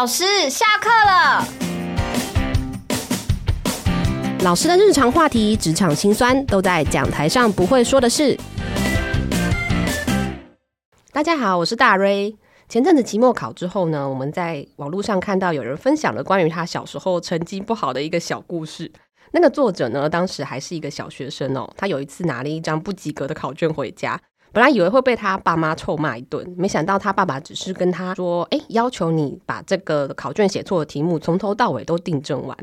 老师，下课了。老师的日常话题、职场辛酸，都在讲台上不会说的事。大家好，我是大瑞。前阵子期末考之后呢，我们在网络上看到有人分享了关于他小时候成绩不好的一个小故事。那个作者呢，当时还是一个小学生哦。他有一次拿了一张不及格的考卷回家，本来以为会被他爸妈臭骂一顿，没想到他爸爸只是跟他说：“哎，要求你把这个考卷写错的题目从头到尾都订正完。”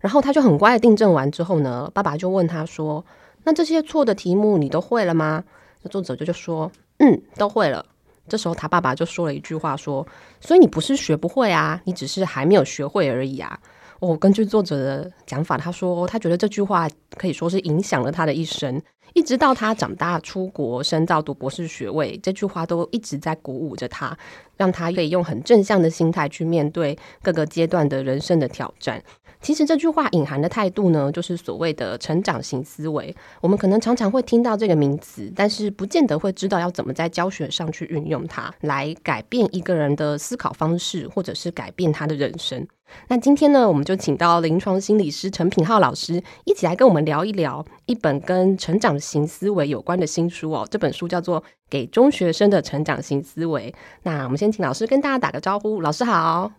然后他就很乖的订正完之后呢，爸爸就问他说：“那这些错的题目你都会了吗？”那作者就就说：“嗯，都会了。”这时候他爸爸就说了一句话说：“所以你不是学不会啊，你只是还没有学会而已啊。”我根据作者的讲法，他说他觉得这句话可以说是影响了他的一生，一直到他长大出国深造读博士学位，这句话都一直在鼓舞着他，让他可以用很正向的心态去面对各个阶段的人生的挑战。其实这句话隐含的态度呢，就是所谓的成长型思维。我们可能常常会听到这个名词，但是不见得会知道要怎么在教学上去运用它，来改变一个人的思考方式，或者是改变他的人生。那今天呢，我们就请到临床心理师陈品浩老师一起来跟我们聊一聊一本跟成长型思维有关的新书哦。这本书叫做《给中学生的成长型思维》。那我们先请老师跟大家打个招呼，老师好。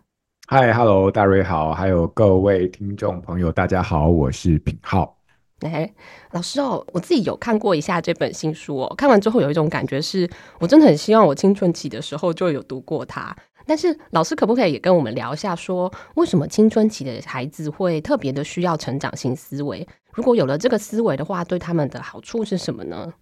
嗨，Hello，大瑞好，还有各位听众朋友，大家好，我是品浩。哎，老师哦，我自己有看过一下这本新书哦，看完之后有一种感觉是，我真的很希望我青春期的时候就有读过它。但是老师可不可以也跟我们聊一下说，说为什么青春期的孩子会特别的需要成长型思维？如果有了这个思维的话，对他们的好处是什么呢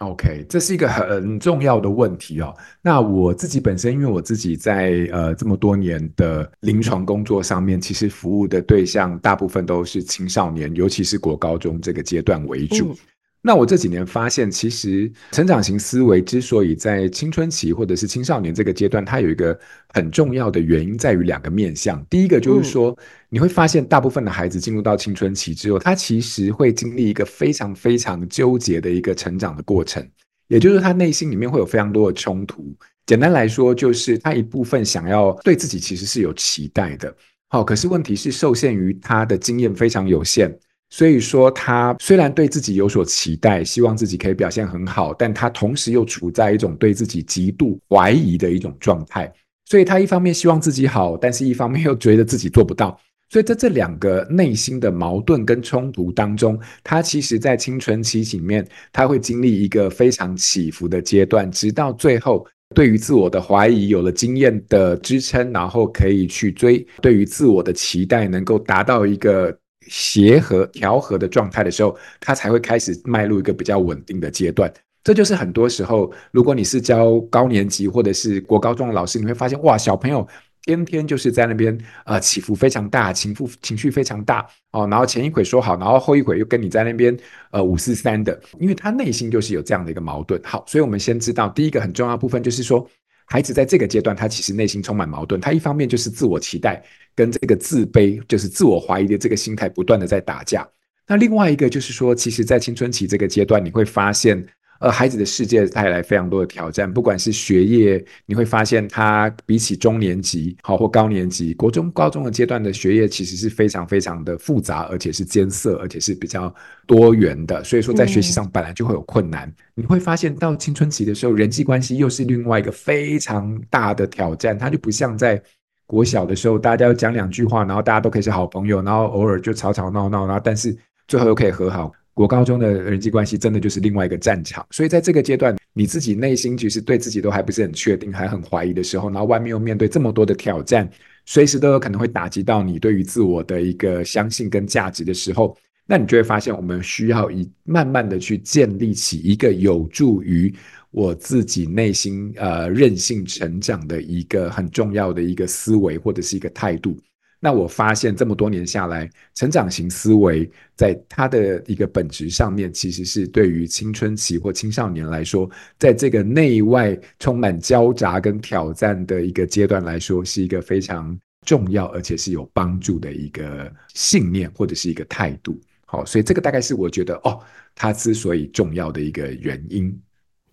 ？OK，这是一个很重要的问题哦。那我自己本身，因为我自己在呃这么多年的临床工作上面，其实服务的对象大部分都是青少年，尤其是国高中这个阶段为主。那我这几年发现，其实成长型思维之所以在青春期或者是青少年这个阶段，它有一个很重要的原因在于两个面向。第一个就是说，你会发现大部分的孩子进入到青春期之后，他其实会经历一个非常非常纠结的一个成长的过程，也就是他内心里面会有非常多的冲突。简单来说，就是他一部分想要对自己其实是有期待的，好，可是问题是受限于他的经验非常有限。所以说，他虽然对自己有所期待，希望自己可以表现很好，但他同时又处在一种对自己极度怀疑的一种状态。所以他一方面希望自己好，但是一方面又觉得自己做不到。所以在这两个内心的矛盾跟冲突当中，他其实在青春期里面，他会经历一个非常起伏的阶段，直到最后，对于自我的怀疑有了经验的支撑，然后可以去追，对于自我的期待能够达到一个。协和调和的状态的时候，他才会开始迈入一个比较稳定的阶段。这就是很多时候，如果你是教高年级或者是国高中的老师，你会发现哇，小朋友天天就是在那边呃起伏非常大，情绪情绪非常大哦，然后前一会说好，然后后一会又跟你在那边呃五四三的，因为他内心就是有这样的一个矛盾。好，所以我们先知道第一个很重要部分就是说。孩子在这个阶段，他其实内心充满矛盾。他一方面就是自我期待跟这个自卑，就是自我怀疑的这个心态不断的在打架。那另外一个就是说，其实，在青春期这个阶段，你会发现。呃，孩子的世界带来非常多的挑战，不管是学业，你会发现他比起中年级好或高年级，国中、高中的阶段的学业其实是非常非常的复杂，而且是艰涩，而且是比较多元的。所以说，在学习上本来就会有困难。嗯。你会发现到青春期的时候，人际关系又是另外一个非常大的挑战。它就不像在国小的时候，大家要讲两句话，然后大家都可以是好朋友，然后偶尔就吵吵闹闹，然后但是最后又可以和好。国高中的人际关系真的就是另外一个战场，所以在这个阶段，你自己内心其实对自己都还不是很确定，还很怀疑的时候，然后外面又面对这么多的挑战，随时都有可能会打击到你对于自我的一个相信跟价值的时候，那你就会发现，我们需要以慢慢的去建立起一个有助于我自己内心呃韧性成长的一个很重要的一个思维或者是一个态度。那我发现这么多年下来，成长型思维在它的一个本质上面，其实是对于青春期或青少年来说，在这个内外充满交杂跟挑战的一个阶段来说，是一个非常重要而且是有帮助的一个信念或者是一个态度。好，所以这个大概是我觉得哦，它之所以重要的一个原因。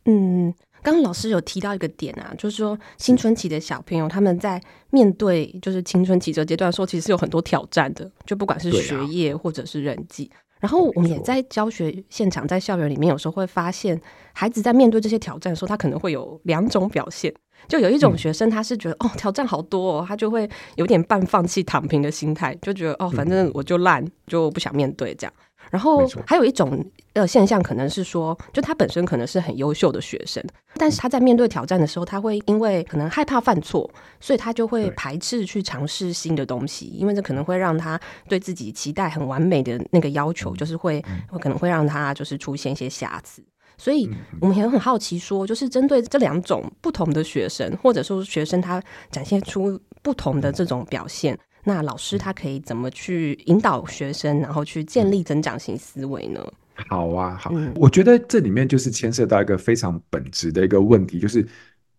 嗯。刚刚老师有提到一个点啊，就是说青春期的小朋友他们在面对就是青春期这阶段的时候，其实是有很多挑战的，就不管是学业或者是人际。然后我们也在教学现场，在校园里面，有时候会发现孩子在面对这些挑战的时候，他可能会有两种表现。就有一种学生，他是觉得、嗯、哦挑战好多哦，他就会有点半放弃、躺平的心态，就觉得哦反正我就烂，就不想面对这样。然后还有一种呃现象，可能是说，就他本身可能是很优秀的学生，但是他在面对挑战的时候，他会因为可能害怕犯错，所以他就会排斥去尝试新的东西，因为这可能会让他对自己期待很完美的那个要求，就是会会可能会让他就是出现一些瑕疵。所以我们也很好奇，说就是针对这两种不同的学生，或者说学生他展现出不同的这种表现，那老师他可以怎么去引导学生，然后去建立增长型思维呢？好啊，好，嗯，我觉得这里面就是牵涉到一个非常本质的一个问题，就是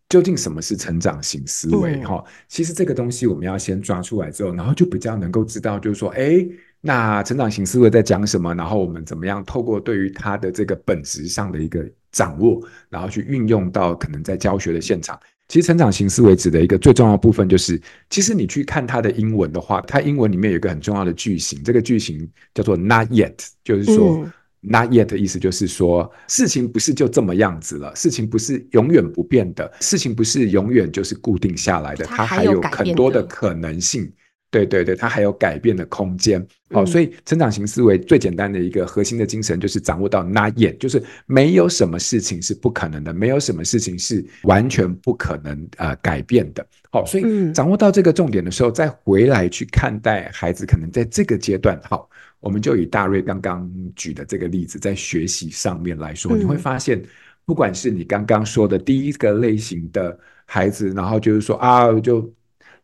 究竟什么是成长型思维？哈，嗯，其实这个东西我们要先抓出来之后，然后就比较能够知道，就是说，哎。那成长型思维在讲什么？然后我们怎么样透过对于它的这个本质上的一个掌握，然后去运用到可能在教学的现场。其实成长型思维指的一个最重要的部分就是，其实你去看它的英文的话，它英文里面有一个很重要的句型，这个句型叫做 not yet，就是说 not yet 的意思就是说，事情不是就这么样子了，事情不是永远不变的，事情不是永远就是固定下来的，它还有很多的可能性。对对对，它还有改变的空间。好、哦，所以成长型思维最简单的一个核心的精神就是掌握到 not yet，就是没有什么事情是不可能的，没有什么事情是完全不可能呃改变的。好、哦，所以掌握到这个重点的时候，再回来去看待孩子，可能在这个阶段，好，我们就以大瑞刚刚举的这个例子，在学习上面来说，你会发现，不管是你刚刚说的第一个类型的孩子，然后就是说啊，就。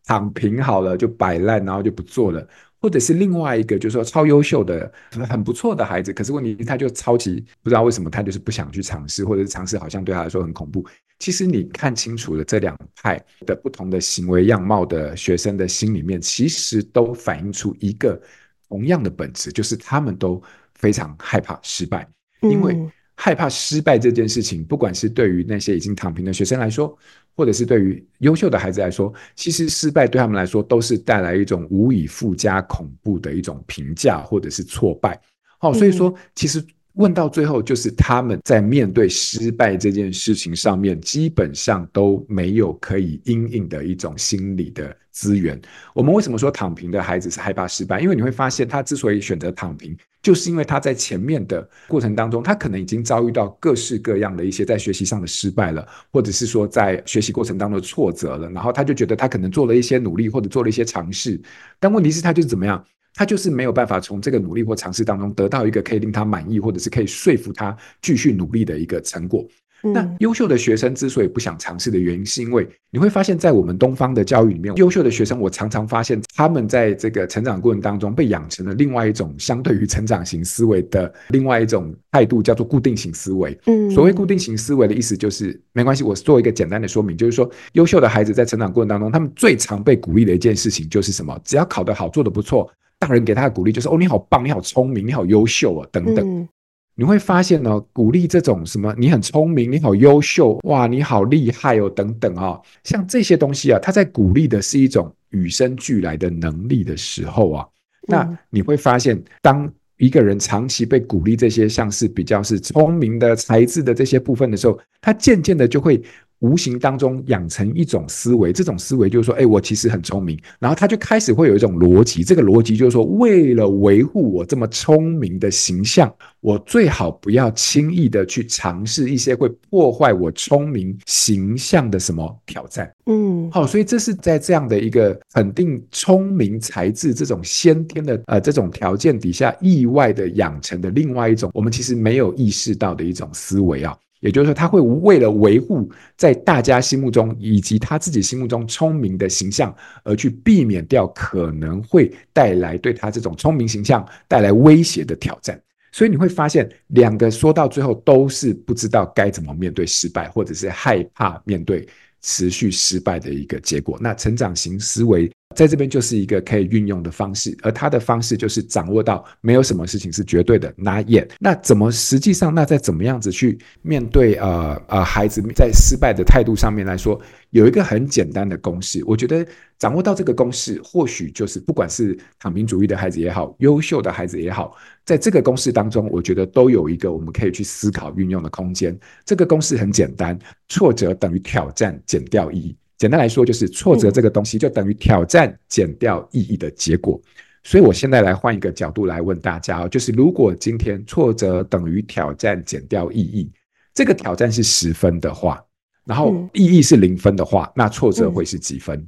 躺平好了，就摆烂，然后就不做了，或者是另外一个，就是说超优秀的、很不错的孩子，可是问题他就超级不知道为什么，他就是不想去尝试，或者是尝试好像对他来说很恐怖。其实你看清楚了这两派的不同的行为样貌的学生的心里面，其实都反映出一个同样的本质，就是他们都非常害怕失败，因为。害怕失败这件事情，不管是对于那些已经躺平的学生来说，或者是对于优秀的孩子来说，其实失败对他们来说都是带来一种无以复加恐怖的一种评价或者是挫败。好，所以说其实问到最后，就是他们在面对失败这件事情上面，基本上都没有可以因应的一种心理的资源。我们为什么说躺平的孩子是害怕失败？因为你会发现，他之所以选择躺平。就是因为他在前面的过程当中，他可能已经遭遇到各式各样的一些在学习上的失败了，或者是说在学习过程当中的挫折了，然后他就觉得他可能做了一些努力或者做了一些尝试，但问题是，他就是怎么样，他就是没有办法从这个努力或尝试当中得到一个可以令他满意，或者是可以说服他继续努力的一个成果。那优秀的学生之所以不想尝试的原因，是因为你会发现在我们东方的教育里面，优秀的学生，我常常发现他们在这个成长过程当中被养成了另外一种相对于成长型思维的另外一种态度，叫做固定型思维。嗯，所谓固定型思维的意思就是，没关系，我做一个简单的说明，就是说，优秀的孩子在成长过程当中，他们最常被鼓励的一件事情就是什么？只要考得好，做得不错，大人给他的鼓励就是哦，你好棒，你好聪明，你好优秀啊，等等。你会发现呢，鼓励这种什么，你很聪明，你好优秀，哇，你好厉害哦，等等啊，像这些东西啊，他在鼓励的是一种与生俱来的能力的时候啊，那你会发现，当一个人长期被鼓励这些像是比较是聪明的、才智的这些部分的时候，他渐渐的就会。无形当中养成一种思维，这种思维就是说，哎，我其实很聪明，然后他就开始会有一种逻辑，这个逻辑就是说，为了维护我这么聪明的形象，我最好不要轻易的去尝试一些会破坏我聪明形象的什么挑战。嗯，好，所以这是在这样的一个肯定聪明才智这种先天的呃这种条件底下，意外的养成的另外一种我们其实没有意识到的一种思维啊。也就是说，他会为了维护在大家心目中以及他自己心目中聪明的形象，而去避免掉可能会带来对他这种聪明形象带来威胁的挑战。所以你会发现，两个说到最后都是不知道该怎么面对失败，或者是害怕面对持续失败的一个结果。那成长型思维在这边就是一个可以运用的方式，而他的方式就是掌握到没有什么事情是绝对的，not yet。那怎么实际上，那在怎么样子去面对呃呃孩子在失败的态度上面来说，有一个很简单的公式，我觉得掌握到这个公式，或许就是不管是躺平主义的孩子也好，优秀的孩子也好，在这个公式当中，我觉得都有一个我们可以去思考运用的空间。这个公式很简单，挫折等于挑战减掉意义。简单来说，就是挫折这个东西就等于挑战减掉意义的结果。所以我现在来换一个角度来问大家哦，就是如果今天挫折等于挑战减掉意义，这个挑战是十分的话，然后意义是零分的话，那挫折会是几分？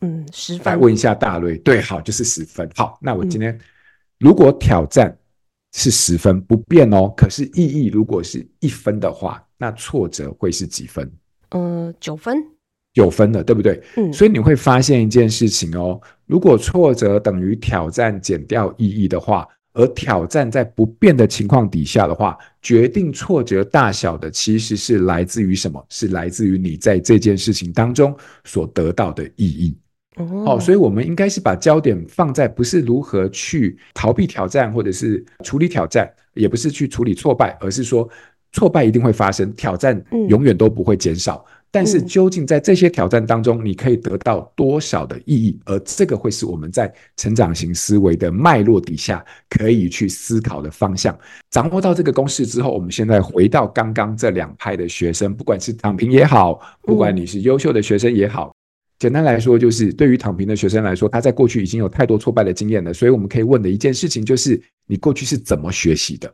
嗯，十分。来问一下大瑞，对，好，就是十分。好，那我今天如果挑战是十分不变哦，可是意义如果是一分的话，那挫折会是几分？呃，九分。有分的，对不对？嗯，所以你会发现一件事情哦，如果挫折等于挑战减掉意义的话，而挑战在不变的情况底下的话，决定挫折大小的其实是来自于什么？是来自于你在这件事情当中所得到的意义。哦，哦，所以我们应该是把焦点放在不是如何去逃避挑战，或者是处理挑战，也不是去处理挫败，而是说挫败一定会发生，挑战永远都不会减少。嗯但是究竟在这些挑战当中，你可以得到多少的意义？而这个会是我们在成长型思维的脉络底下可以去思考的方向。掌握到这个公式之后，我们现在回到刚刚这两派的学生，不管是躺平也好，不管你是优秀的学生也好，简单来说，就是对于躺平的学生来说，他在过去已经有太多挫败的经验了，所以我们可以问的一件事情就是：你过去是怎么学习的？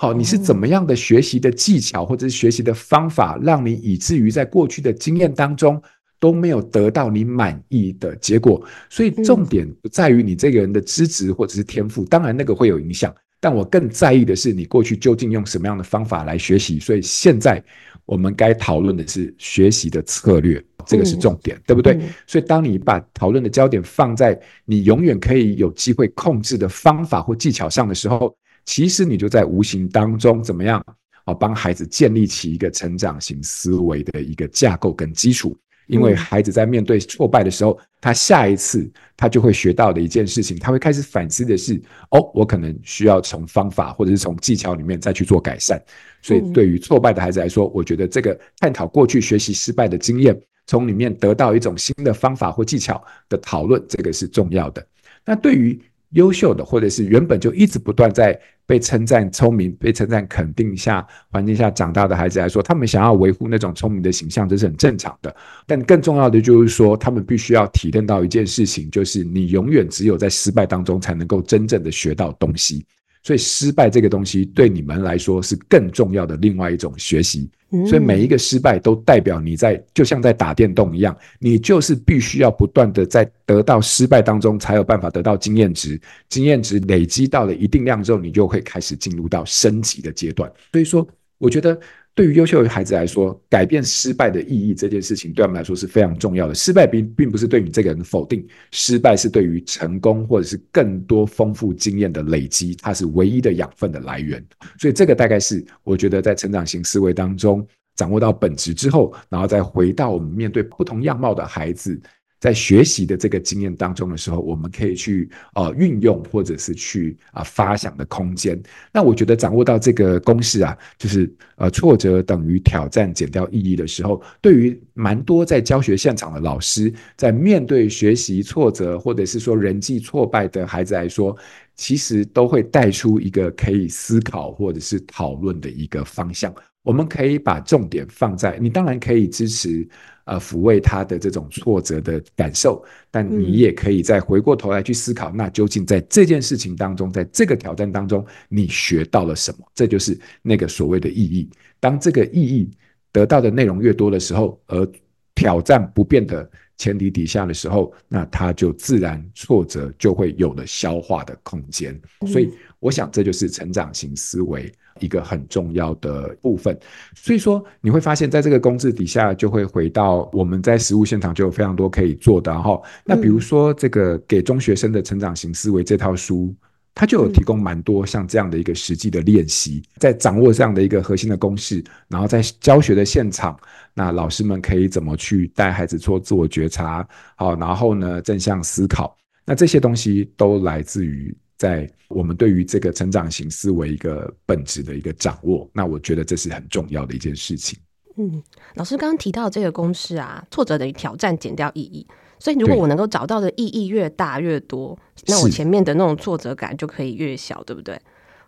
好，你是怎么样的学习的技巧，或者是学习的方法，让你以至于在过去的经验当中都没有得到你满意的结果？所以重点不在于你这个人的资质或者是天赋，当然那个会有影响，但我更在意的是你过去究竟用什么样的方法来学习。所以现在我们该讨论的是学习的策略，这个是重点，对不对？所以当你把讨论的焦点放在你永远可以有机会控制的方法或技巧上的时候。其实你就在无形当中怎么样啊，帮孩子建立起一个成长型思维的一个架构跟基础。因为孩子在面对挫败的时候，他下一次他就会学到的一件事情，他会开始反思的是：哦，我可能需要从方法或者是从技巧里面再去做改善。所以，对于挫败的孩子来说，我觉得这个探讨过去学习失败的经验，从里面得到一种新的方法或技巧的讨论，这个是重要的。那对于优秀的，或者是原本就一直不断在被称赞聪明、被称赞肯定下环境下长大的孩子来说，他们想要维护那种聪明的形象，这是很正常的。但更重要的就是说，他们必须要体验到一件事情，就是你永远只有在失败当中才能够真正的学到东西。所以失败这个东西对你们来说是更重要的另外一种学习。所以每一个失败都代表你在，就像在打电动一样，你就是必须要不断的在得到失败当中才有办法得到经验值。经验值累积到了一定量之后，你就会开始进入到升级的阶段。所以说，我觉得。对于优秀的孩子来说，改变失败的意义这件事情，对他们来说是非常重要的。失败并并不是对你这个人的否定，失败是对于成功或者是更多丰富经验的累积，它是唯一的养分的来源。所以，这个大概是我觉得在成长型思维当中掌握到本质之后，然后再回到我们面对不同样貌的孩子。在学习的这个经验当中的时候，我们可以去呃运用或者是去啊、呃、发想的空间。那我觉得掌握到这个公式啊，就是呃挫折等于挑战减掉意义的时候，对于蛮多在教学现场的老师，在面对学习挫折或者是说人际挫败的孩子来说，其实都会带出一个可以思考或者是讨论的一个方向。我们可以把重点放在，你当然可以支持。呃，抚慰他的这种挫折的感受，但你也可以再回过头来去思考，那究竟在这件事情当中，在这个挑战当中，你学到了什么？这就是那个所谓的意义。当这个意义得到的内容越多的时候，而挑战不变的前提底下的时候，那他就自然挫折就会有了消化的空间。所以，我想这就是成长型思维。一个很重要的部分，所以说你会发现在这个公式底下，就会回到我们在实务现场就有非常多可以做的哈。那比如说这个给中学生的成长型思维这套书，它就有提供蛮多像这样的一个实际的练习，在掌握这样的一个核心的公式，然后在教学的现场，那老师们可以怎么去带孩子做自我觉察，好，然后呢，正向思考，那这些东西都来自于在我们对于这个成长型思维一个本质的一个掌握，那我觉得这是很重要的一件事情。嗯，老师刚刚提到这个公式啊，挫折等于挑战减掉意义。所以，如果我能够找到的意义越大越多，那我前面的那种挫折感就可以越小，对不对？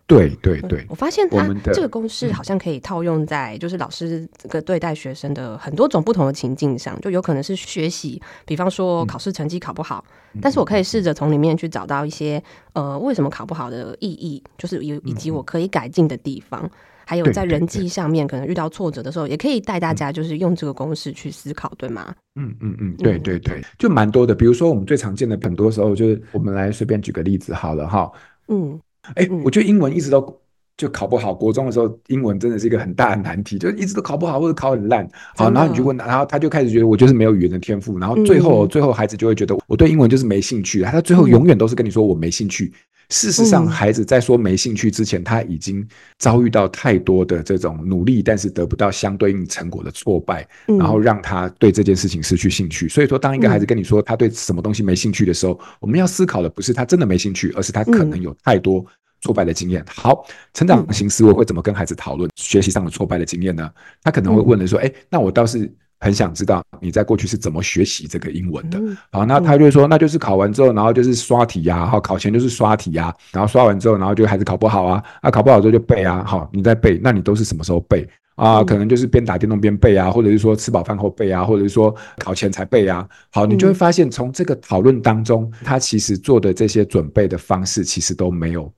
对对对、嗯，我发现它这个公式好像可以套用在就是老师这个对待学生的很多种不同的情境上，就有可能是学习，比方说考试成绩考不好，嗯、但是我可以试着从里面去找到一些呃为什么考不好的意义，就是有以及我可以改进的地方。还有在人际上面，可能遇到挫折的时候，也可以带大家就是用这个公式去思考，对吗？嗯嗯嗯，对对对，就蛮多的。比如说我们最常见的，很多时候就是我们来随便举个例子好了哈。嗯，哎、欸，我觉得英文一直都就考不好。国中的时候，英文真的是一个很大的难题，就一直都考不好或者考很烂。好，然后你就问他，然后他就开始觉得我就是没有语言的天赋，然后最后最后孩子就会觉得我对英文就是没兴趣。他最后永远都是跟你说我没兴趣。事实上，孩子在说没兴趣之前，他已经遭遇到太多的这种努力，但是得不到相对应成果的挫败，然后让他对这件事情失去兴趣。所以说，当一个孩子跟你说他对什么东西没兴趣的时候，我们要思考的不是他真的没兴趣，而是他可能有太多挫败的经验。好，成长型思维会怎么跟孩子讨论学习上的挫败的经验呢？他可能会问的说：“诶，那我倒是。”很想知道你在过去是怎么学习这个英文的。好，那他就会说，那就是考完之后，然后就是刷题呀，好，考前就是刷题呀，然后刷完之后，然后就还是考不好啊，啊，考不好之后就背啊，好，你在背，那你都是什么时候背啊？可能就是边打电动边背啊，或者是说吃饱饭后背啊，或者是说考前才背啊。好，你就会发现从这个讨论当中，他其实做的这些准备的方式其实都没有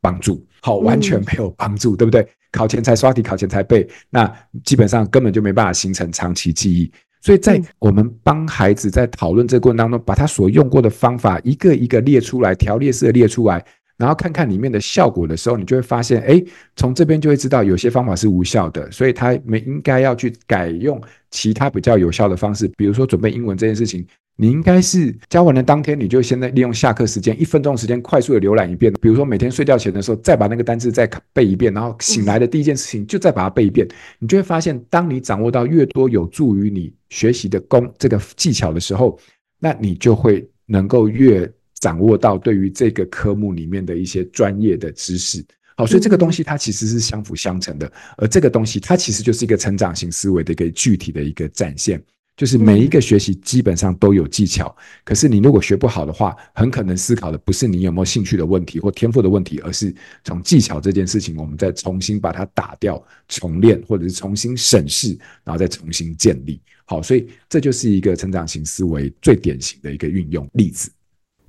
帮助，好，完全没有帮助，对不对？考前才刷题，考前才背，那基本上根本就没办法形成长期记忆。所以在我们帮孩子在讨论这个过程当中，把他所用过的方法一个一个列出来，条列式的列出来，然后看看里面的效果的时候，你就会发现，哎，从这边就会知道有些方法是无效的，所以他们应该要去改用其他比较有效的方式，比如说准备英文这件事情。你应该是教完的当天，你就现在利用下课时间一分钟时间快速的浏览一遍。比如说每天睡觉前的时候，再把那个单词再背一遍，然后醒来的第一件事情就再把它背一遍。你就会发现，当你掌握到越多有助于你学习的功这个技巧的时候，那你就会能够越掌握到对于这个科目里面的一些专业的知识。好，所以这个东西它其实是相辅相成的，而这个东西它其实就是一个成长型思维的一个具体的一个展现。就是每一个学习基本上都有技巧，可是你如果学不好的话，很可能思考的不是你有没有兴趣的问题或天赋的问题，而是从技巧这件事情，我们再重新把它打掉、重练，或者是重新审视，然后再重新建立。好，所以这就是一个成长型思维最典型的一个运用例子。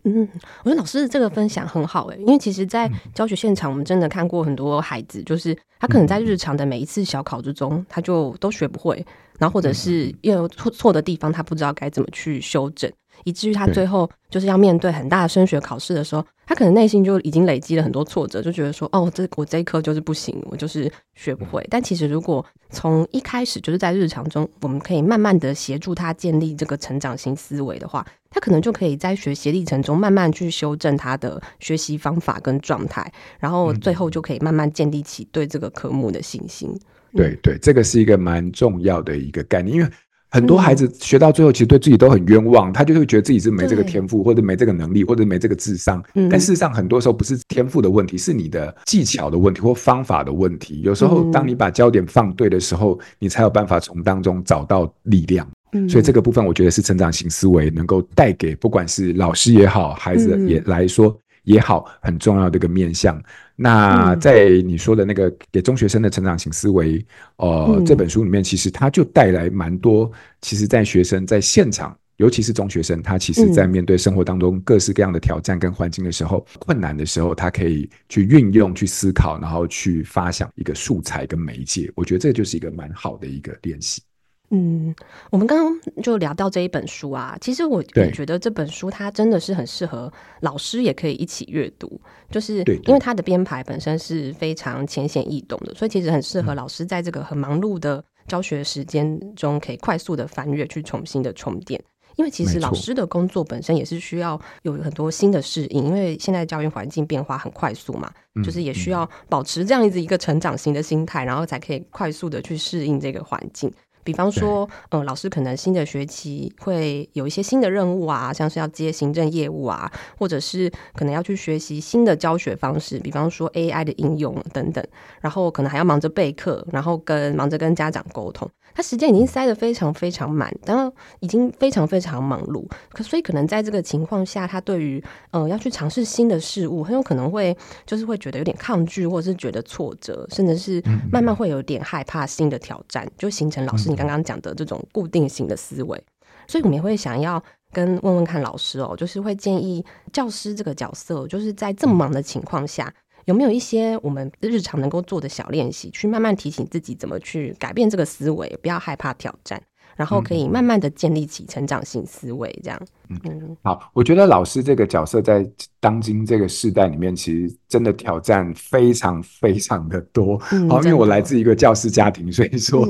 嗯，我觉得老师的这个分享很好诶，因为其实，在教学现场，我们真的看过很多孩子，就是他可能在日常的每一次小考之中，他就都学不会。然后或者是又有错错的地方，他不知道该怎么去修正，以至于他最后就是要面对很大的升学考试的时候，他可能内心就已经累积了很多挫折，就觉得说，哦，这我这一科就是不行，我就是学不会。但其实如果从一开始就是在日常中，我们可以慢慢的协助他建立这个成长型思维的话，他可能就可以在学习历程中慢慢去修正他的学习方法跟状态，然后最后就可以慢慢建立起对这个科目的信心。对对，这个是一个蛮重要的一个概念，因为很多孩子学到最后，其实对自己都很冤枉，他就会觉得自己是没这个天赋，或者没这个能力，或者没这个智商。但事实上，很多时候不是天赋的问题，是你的技巧的问题或方法的问题。有时候，当你把焦点放对的时候，你才有办法从当中找到力量。所以这个部分，我觉得是成长型思维能够带给不管是老师也好，孩子也来说。也好，很重要的一个面向。那在你说的那个给中学生的成长型思维，呃，这本书里面，其实它就带来蛮多。其实，在学生在现场，尤其是中学生，他其实在面对生活当中各式各样的挑战跟环境的时候，困难的时候，他可以去运用、去思考，然后去发想一个素材跟媒介。我觉得这就是一个蛮好的一个练习。嗯，我们刚刚就聊到这一本书啊，其实我也觉得这本书它真的是很适合老师也可以一起阅读，就是因为它的编排本身是非常浅显易懂的，所以其实很适合老师在这个很忙碌的教学时间中，可以快速的翻阅去重新的充电。因为其实老师的工作本身也是需要有很多新的适应，因为现在教育环境变化很快速嘛，嗯、就是也需要保持这样子一个成长型的心态，然后才可以快速的去适应这个环境。比方说，嗯、呃，老师可能新的学期会有一些新的任务啊，像是要接行政业务啊，或者是可能要去学习新的教学方式，比方说 AI 的应用等等，然后可能还要忙着备课，然后跟忙着跟家长沟通。他时间已经塞得非常非常满，然后已经非常非常忙碌，可所以可能在这个情况下，他对于呃要去尝试新的事物，很有可能会就是会觉得有点抗拒，或者是觉得挫折，甚至是慢慢会有点害怕新的挑战，就形成老师你刚刚讲的这种固定型的思维。所以我们也会想要跟问问看老师哦，就是会建议教师这个角色，就是在这么忙的情况下。有没有一些我们日常能够做的小练习，去慢慢提醒自己怎么去改变这个思维，不要害怕挑战，然后可以慢慢的建立起成长性思维，这样。嗯，嗯好，我觉得老师这个角色在当今这个时代里面，其实真的挑战非常非常的多。嗯，好，因为我来自一个教师家庭，所以说。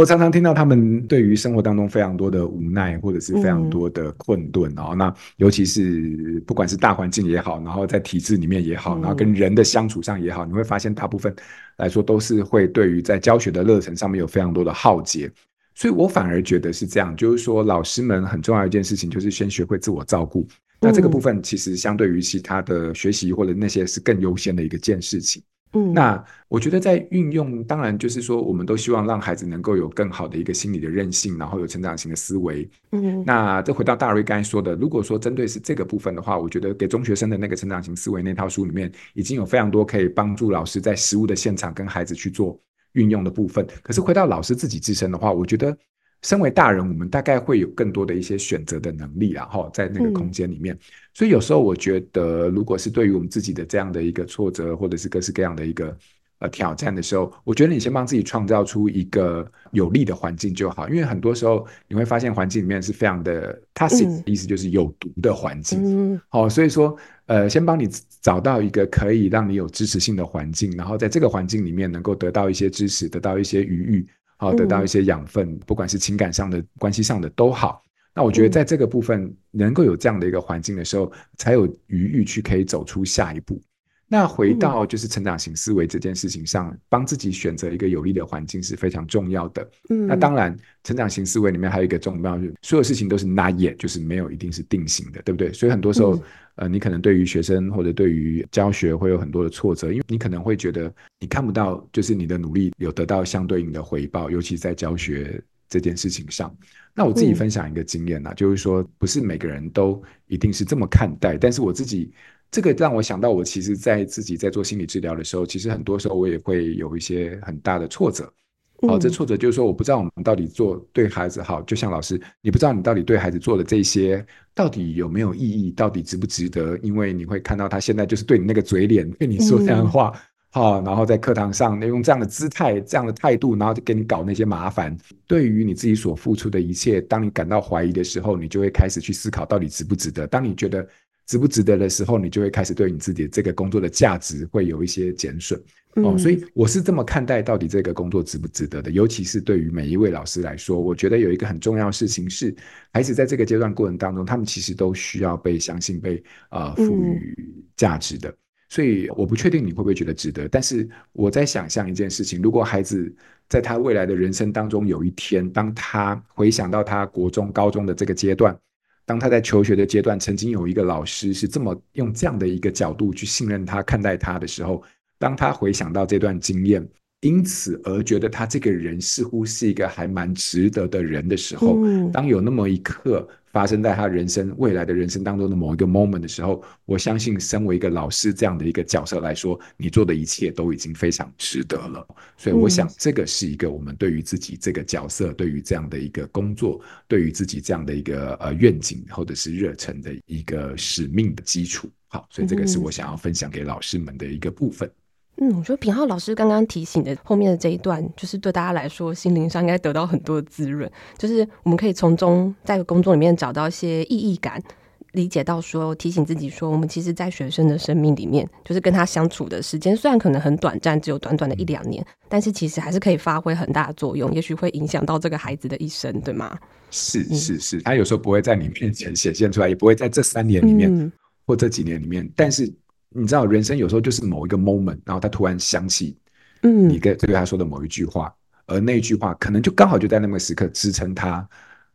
嗯我常常听到他们对于生活当中非常多的无奈，或者是非常多的困顿哦。那尤其是不管是大环境也好，然后在体制里面也好，然后跟人的相处上也好，你会发现大部分来说都是会对于在教学的热忱上面有非常多的耗竭。所以我反而觉得是这样，就是说老师们很重要一件事情就是先学会自我照顾。那这个部分其实相对于其他的学习或者那些是更优先的一个件事情。嗯，那我觉得在运用，当然就是说，我们都希望让孩子能够有更好的一个心理的韧性，然后有成长型的思维。嗯，那这回到大瑞刚才说的，如果说针对是这个部分的话，我觉得给中学生的那个成长型思维那套书里面，已经有非常多可以帮助老师在实物的现场跟孩子去做运用的部分。可是回到老师自己自身的话，我觉得。身为大人，我们大概会有更多的一些选择的能力，然后在那个空间里面。所以有时候我觉得，如果是对于我们自己的这样的一个挫折，或者是各式各样的一个呃挑战的时候，我觉得你先帮自己创造出一个有利的环境就好。因为很多时候你会发现环境里面是非常的 toxic，意思就是有毒的环境。好，所以说呃，先帮你找到一个可以让你有支持性的环境，然后在这个环境里面能够得到一些支持，得到一些余裕。好，得到一些养分，不管是情感上的、关系上的都好。那我觉得在这个部分能够有这样的一个环境的时候，才有余裕去可以走出下一步。那回到就是成长型思维这件事情上，帮自己选择一个有利的环境是非常重要的。嗯，那当然，成长型思维里面还有一个重要，就是所有事情都是 not yet，就是没有一定是定型的，对不对？所以很多时候。呃，你可能对于学生或者对于教学会有很多的挫折，因为你可能会觉得你看不到，就是你的努力有得到相对应的回报，尤其在教学这件事情上。那我自己分享一个经验呢，就是说不是每个人都一定是这么看待，但是我自己这个让我想到，我其实在自己在做心理治疗的时候，其实很多时候我也会有一些很大的挫折。好，这挫折就是说，我不知道我们到底做对孩子好，就像老师，你不知道你到底对孩子做的这些到底有没有意义，到底值不值得？因为你会看到他现在就是对你那个嘴脸，对你说这样的话，好，然后在课堂上用这样的姿态、这样的态度，然后就给你搞那些麻烦。对于你自己所付出的一切，当你感到怀疑的时候，你就会开始去思考到底值不值得。当你觉得值不值得的时候，你就会开始对你自己这个工作的价值会有一些减损。哦，所以我是这么看待到底这个工作值不值得的，尤其是对于每一位老师来说，我觉得有一个很重要的事情是，孩子在这个阶段过程当中，他们其实都需要被相信、被呃赋予价值的。所以我不确定你会不会觉得值得，但是我在想象一件事情：如果孩子在他未来的人生当中有一天，当他回想到他国中、高中的这个阶段，当他在求学的阶段，曾经有一个老师是这么用这样的一个角度去信任他、看待他的时候。当他回想到这段经验，因此而觉得他这个人似乎是一个还蛮值得的人的时候，当有那么一刻发生在他人生未来的人生当中的某一个 moment 的时候，我相信，身为一个老师这样的一个角色来说，你做的一切都已经非常值得了。所以，我想这个是一个我们对于自己这个角色、对于这样的一个工作、对于自己这样的一个呃愿景或者是热忱的一个使命的基础。好，所以这个是我想要分享给老师们的一个部分。嗯，我觉得品浩老师刚刚提醒的后面的这一段，就是对大家来说心灵上应该得到很多的滋润，就是我们可以从中在工作里面找到一些意义感，理解到说，提醒自己说，我们其实，在学生的生命里面，就是跟他相处的时间，虽然可能很短暂，只有短短的一两年，但是其实还是可以发挥很大的作用，也许会影响到这个孩子的一生，对吗？是是是，他有时候不会在你面前显现出来，也不会在这三年里面、嗯、或这几年里面，但是你知道，人生有时候就是某一个 moment，然后他突然想起，嗯，你跟对他说的某一句话，嗯、而那一句话可能就刚好就在那个时刻支撑他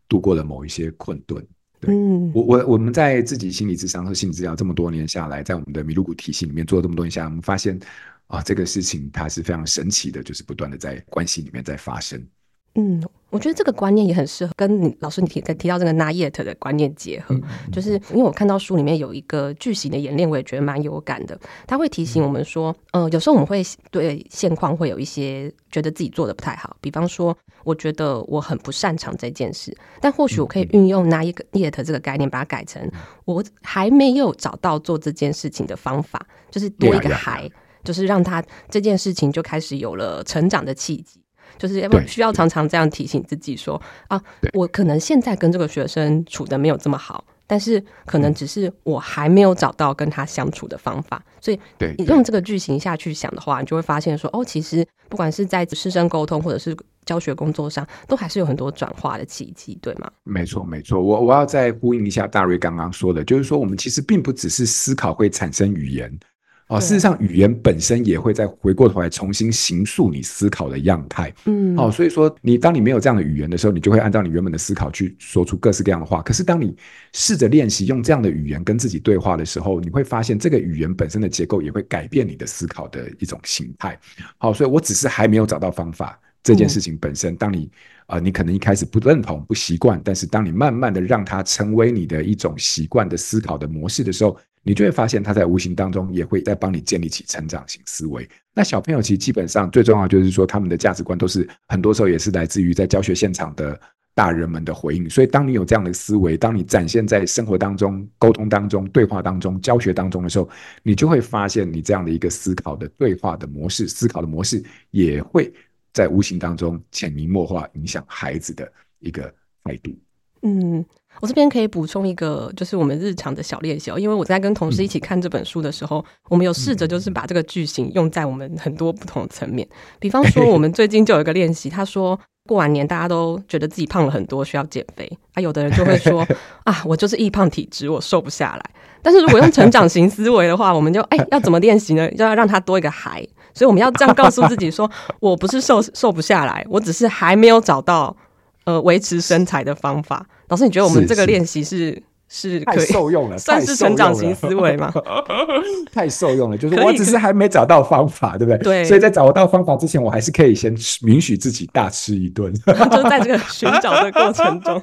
度过了某一些困顿。对，嗯，我我我们在自己心理智商和心理治疗这么多年下来，在我们的米露谷体系里面做了这么多年下来，我们发现啊，这个事情它是非常神奇的，就是不断的在关系里面在发生。嗯，我觉得这个观念也很适合跟你老师你提在提到这个 Not yet 的观念结合，嗯、就是因为我看到书里面有一个句型的演练，我也觉得蛮有感的。他会提醒我们说，呃，有时候我们会对现况会有一些觉得自己做的不太好，比方说，我觉得我很不擅长这件事，但或许我可以运用 Not yet 这个概念，把它改成我还没有找到做这件事情的方法，就是多一个还，就是让他这件事情就开始有了成长的契机。就是要需要常常这样提醒自己说啊，我可能现在跟这个学生处的没有这么好，但是可能只是我还没有找到跟他相处的方法。所以，你用这个句型下去想的话，你就会发现说，哦，其实不管是在师生沟通或者是教学工作上，都还是有很多转化的契机，对吗？没错，没错。我我要再呼应一下大瑞刚刚说的，就是说我们其实并不只是思考会产生语言。哦，事实上，语言本身也会再回过头来重新形塑你思考的样态。嗯，哦，所以说，你当你没有这样的语言的时候，你就会按照你原本的思考去说出各式各样的话。可是，当你试着练习用这样的语言跟自己对话的时候，你会发现这个语言本身的结构也会改变你的思考的一种形态。好，所以我只是还没有找到方法。这件事情本身，当你啊、呃，你可能一开始不认同、不习惯，但是当你慢慢的让它成为你的一种习惯的思考的模式的时候。你就会发现，他在无形当中也会在帮你建立起成长型思维。那小朋友其实基本上最重要就是说，他们的价值观都是很多时候也是来自于在教学现场的大人们的回应。所以，当你有这样的思维，当你展现在生活当中、沟通当中、对话当中、教学当中的时候，你就会发现，你这样的一个思考的对话的模式、思考的模式，也会在无形当中潜移默化影响孩子的一个态度。嗯。我这边可以补充一个，就是我们日常的小练习哦，因为我在跟同事一起看这本书的时候，嗯、我们有试着就是把这个句型用在我们很多不同的层面。比方说，我们最近就有一个练习，他说过完年大家都觉得自己胖了很多，需要减肥啊。有的人就会说 啊，我就是易胖体质，我瘦不下来。但是如果用成长型思维的话，我们就哎、欸、要怎么练习呢？就要让他多一个还，所以我们要这样告诉自己说，我不是瘦瘦不下来，我只是还没有找到呃维持身材的方法。老师，你觉得我们这个练习是是，是可以太受用了，算是成长型思维吗？太受用了，就是我只是还没找到方法，对不对？对，所以在找到方法之前，我还是可以先允许自己大吃一顿，就在这个寻找的过程中，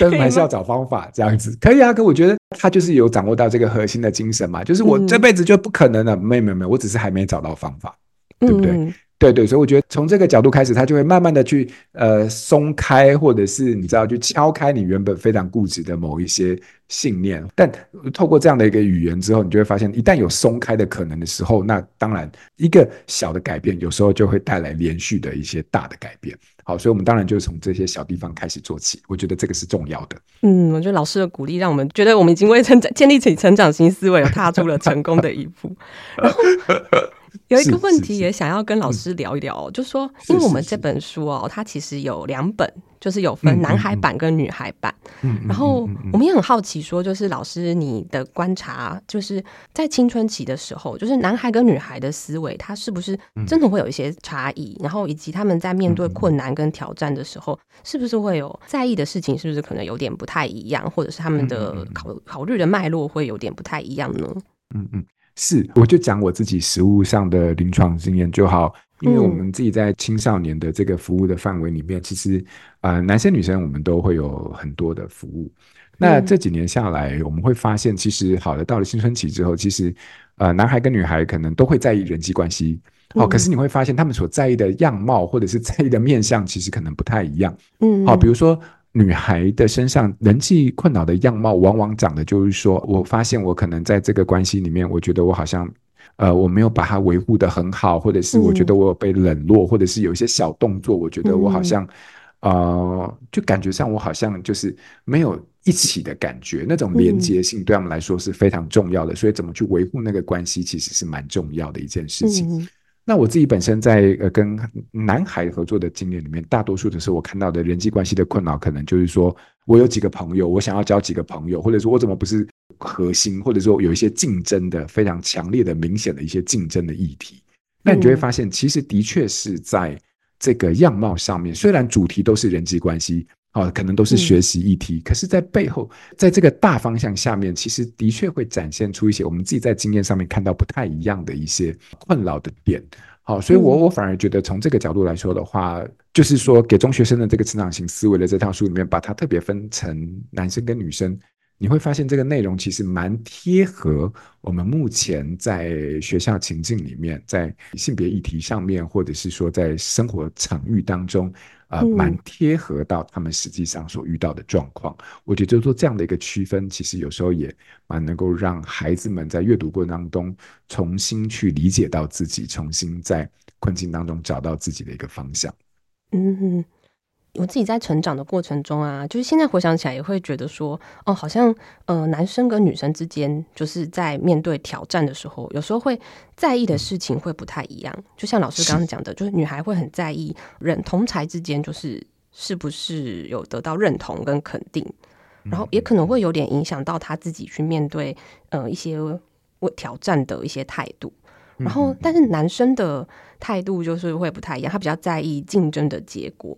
但是还是要找方法，这样子。可以啊。可我觉得他就是有掌握到这个核心的精神嘛，就是我这辈子就不可能了，没有没有没有，我只是还没找到方法，对不对？嗯对对，所以我觉得从这个角度开始，他就会慢慢的去呃松开，或者是你知道，去敲开你原本非常固执的某一些信念。但透过这样的一个语言之后，你就会发现，一旦有松开的可能的时候，那当然一个小的改变，有时候就会带来连续的一些大的改变。好，所以我们当然就从这些小地方开始做起。我觉得这个是重要的。嗯，我觉得老师的鼓励，让我们觉得我们已经为成长建立起成长型思维，踏出了成功的一步。然后。有一个问题也想要跟老师聊一聊，就是说，因为我们这本书哦，它其实有两本，就是有分男孩版跟女孩版。嗯然后我们也很好奇，说，就是老师你的观察，就是在青春期的时候，就是男孩跟女孩的思维，他是不是真的会有一些差异？然后以及他们在面对困难跟挑战的时候，是不是会有在意的事情？是不是可能有点不太一样，或者是他们的考考虑的脉络会有点不太一样呢？嗯嗯。是，我就讲我自己实务上的临床经验就好，因为我们自己在青少年的这个服务的范围里面，嗯、其实呃，男生女生我们都会有很多的服务。那这几年下来，我们会发现，其实好的，到了青春期之后，其实呃，男孩跟女孩可能都会在意人际关系，好、哦，可是你会发现他们所在意的样貌或者是在意的面相，其实可能不太一样。嗯，好，比如说。女孩的身上人际困扰的样貌，往往长的就是说，我发现我可能在这个关系里面，我觉得我好像，呃，我没有把它维护得很好，或者是我觉得我有被冷落，或者是有一些小动作，我觉得我好像，呃，就感觉上我好像就是没有一起的感觉，那种连接性对他们来说是非常重要的，嗯、所以怎么去维护那个关系，其实是蛮重要的一件事情。嗯那我自己本身在呃跟男孩合作的经验里面，大多数的时候我看到的人际关系的困扰，可能就是说我有几个朋友，我想要交几个朋友，或者说我怎么不是核心，或者说有一些竞争的非常强烈的、明显的一些竞争的议题。那你就会发现，其实的确是在这个样貌上面，虽然主题都是人际关系。啊，可能都是学习议题，可是，在背后，在这个大方向下面，其实的确会展现出一些我们自己在经验上面看到不太一样的一些困扰的点。好，所以我我反而觉得从这个角度来说的话，就是说给中学生的这个成长型思维的这套书里面，把它特别分成男生跟女生。你会发现这个内容其实蛮贴合我们目前在学校情境里面，在性别议题上面，或者是说在生活场域当中，呃，蛮贴合到他们实际上所遇到的状况。我觉得就是说这样的一个区分，其实有时候也蛮能够让孩子们在阅读过程当中重新去理解到自己，重新在困境当中找到自己的一个方向。嗯哼。我自己在成长的过程中啊，就是现在回想起来也会觉得说，哦，好像呃，男生跟女生之间，就是在面对挑战的时候，有时候会在意的事情会不太一样。就像老师刚刚讲的，就是女孩会很在意人同才之间，就是是不是有得到认同跟肯定，然后也可能会有点影响到她自己去面对呃一些挑战的一些态度。然后，但是男生的态度就是会不太一样，他比较在意竞争的结果。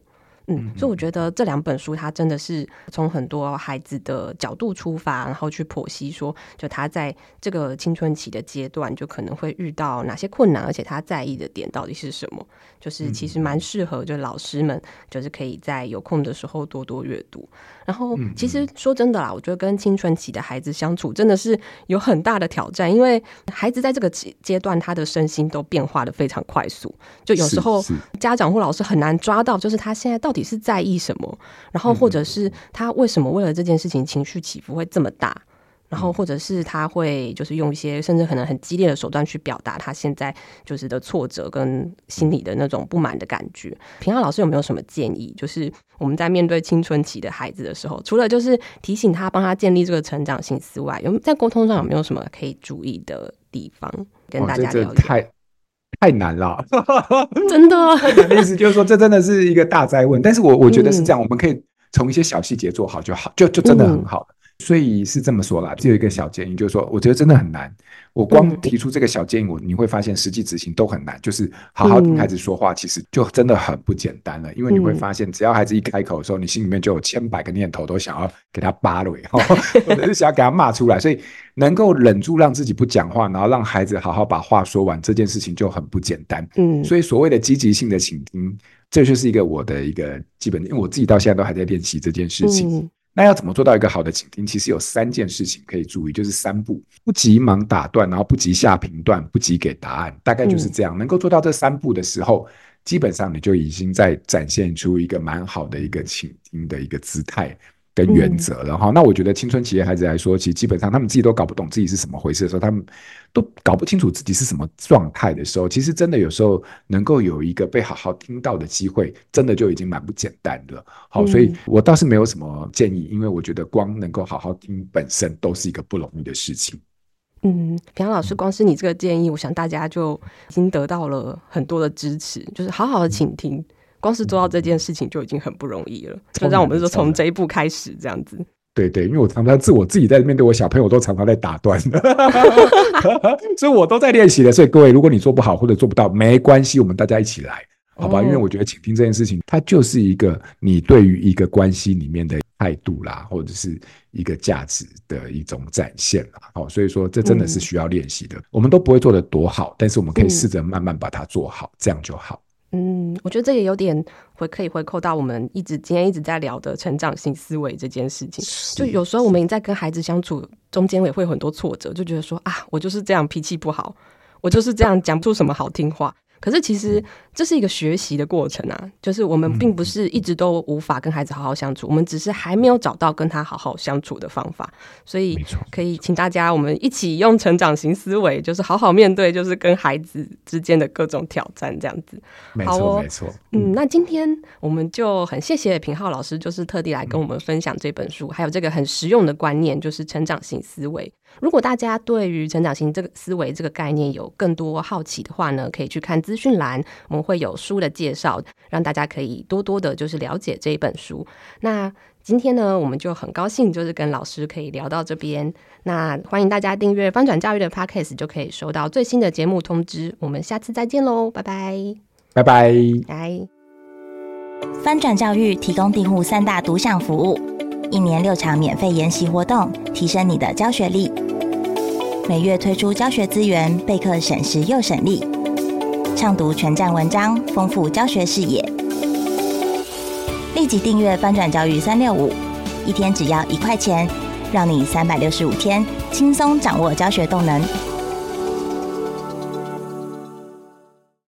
嗯，所以我觉得这两本书，它真的是从很多孩子的角度出发，然后去剖析说，就他在这个青春期的阶段，就可能会遇到哪些困难，而且他在意的点到底是什么，就是其实蛮适合，就老师们就是可以在有空的时候多多阅读。然后，其实说真的啦，我觉得跟青春期的孩子相处真的是有很大的挑战，因为孩子在这个阶阶段，他的身心都变化的非常快速，就有时候家长或老师很难抓到，就是他现在到底是在意什么，然后或者是他为什么为了这件事情情绪起伏会这么大。然后，或者是他会就是用一些甚至可能很激烈的手段去表达他现在就是的挫折跟心里的那种不满的感觉。平浩老师有没有什么建议？就是我们在面对青春期的孩子的时候，除了就是提醒他、帮他建立这个成长性思外，有在沟通上有没有什么可以注意的地方？跟大家聊聊。哦、太太难了，真的。意思就是说，这真的是一个大灾问。但是我我觉得是这样，嗯、我们可以从一些小细节做好就好，就就真的很好。嗯所以是这么说啦，只有一个小建议，就是说，我觉得真的很难。我光提出这个小建议，我你会发现实际执行都很难。就是好好听孩子说话，其实就真的很不简单了。因为你会发现，只要孩子一开口的时候，你心里面就有千百个念头都想要给他扒了，或者是想要给他骂出来。所以能够忍住让自己不讲话，然后让孩子好好把话说完，这件事情就很不简单。嗯，所以所谓的积极性的倾听，这就是一个我的一个基本，因为我自己到现在都还在练习这件事情。那要怎么做到一个好的倾听？其实有三件事情可以注意，就是三步：不急忙打断，然后不急下评断，不急给答案。大概就是这样。能够做到这三步的时候，基本上你就已经在展现出一个蛮好的一个倾听的一个姿态。跟原则了哈，那我觉得青春期的孩子来说，其实基本上他们自己都搞不懂自己是什么回事的时候，他们都搞不清楚自己是什么状态的时候，其实真的有时候能够有一个被好好听到的机会，真的就已经蛮不简单的。好，所以我倒是没有什么建议，因为我觉得光能够好好听本身都是一个不容易的事情。嗯，平安老师，光是你这个建议，我想大家就已经得到了很多的支持，就是好好的倾听。光是做到这件事情就已经很不容易了，就让我们说从这一步开始这样子。对对，因为我常常自我自己在面对我小朋友，都常常在打断，所以我都在练习的。所以各位，如果你做不好或者做不到，没关系，我们大家一起来，好吧？因为我觉得倾听这件事情，它就是一个你对于一个关系里面的态度啦，或者是一个价值的一种展现啦。好，所以说这真的是需要练习的。我们都不会做得多好，但是我们可以试着慢慢把它做好，这样就好。嗯，我觉得这也有点回可以回扣到我们一直今天一直在聊的成长性思维这件事情。就有时候我们在跟孩子相处中间也会有很多挫折，就觉得说啊，我就是这样脾气不好，我就是这样讲不出什么好听话。可是其实这是一个学习的过程啊，就是我们并不是一直都无法跟孩子好好相处，我们只是还没有找到跟他好好相处的方法。所以可以请大家我们一起用成长型思维，就是好好面对，就是跟孩子之间的各种挑战，这样子。没错，好哦，没错。嗯，那今天我们就很谢谢平浩老师，就是特地来跟我们分享这本书，还有这个很实用的观念，就是成长型思维。如果大家对于成长型这个思维这个概念有更多好奇的话呢，可以去看资讯栏，我们会有书的介绍，让大家可以多多的，就是了解这一本书。那今天呢，我们就很高兴，就是跟老师可以聊到这边。那欢迎大家订阅翻转教育的 Podcast，就可以收到最新的节目通知。我们下次再见喽，拜拜，拜拜，拜。翻转教育提供订户三大独享服务，一年六场免费研习活动，提升你的教学力。每月推出教学资源，备课省时又省力，畅读全站文章，丰富教学视野。立即订阅翻转教育三六五，一天只要一块钱，让你三百六十五天轻松掌握教学动能。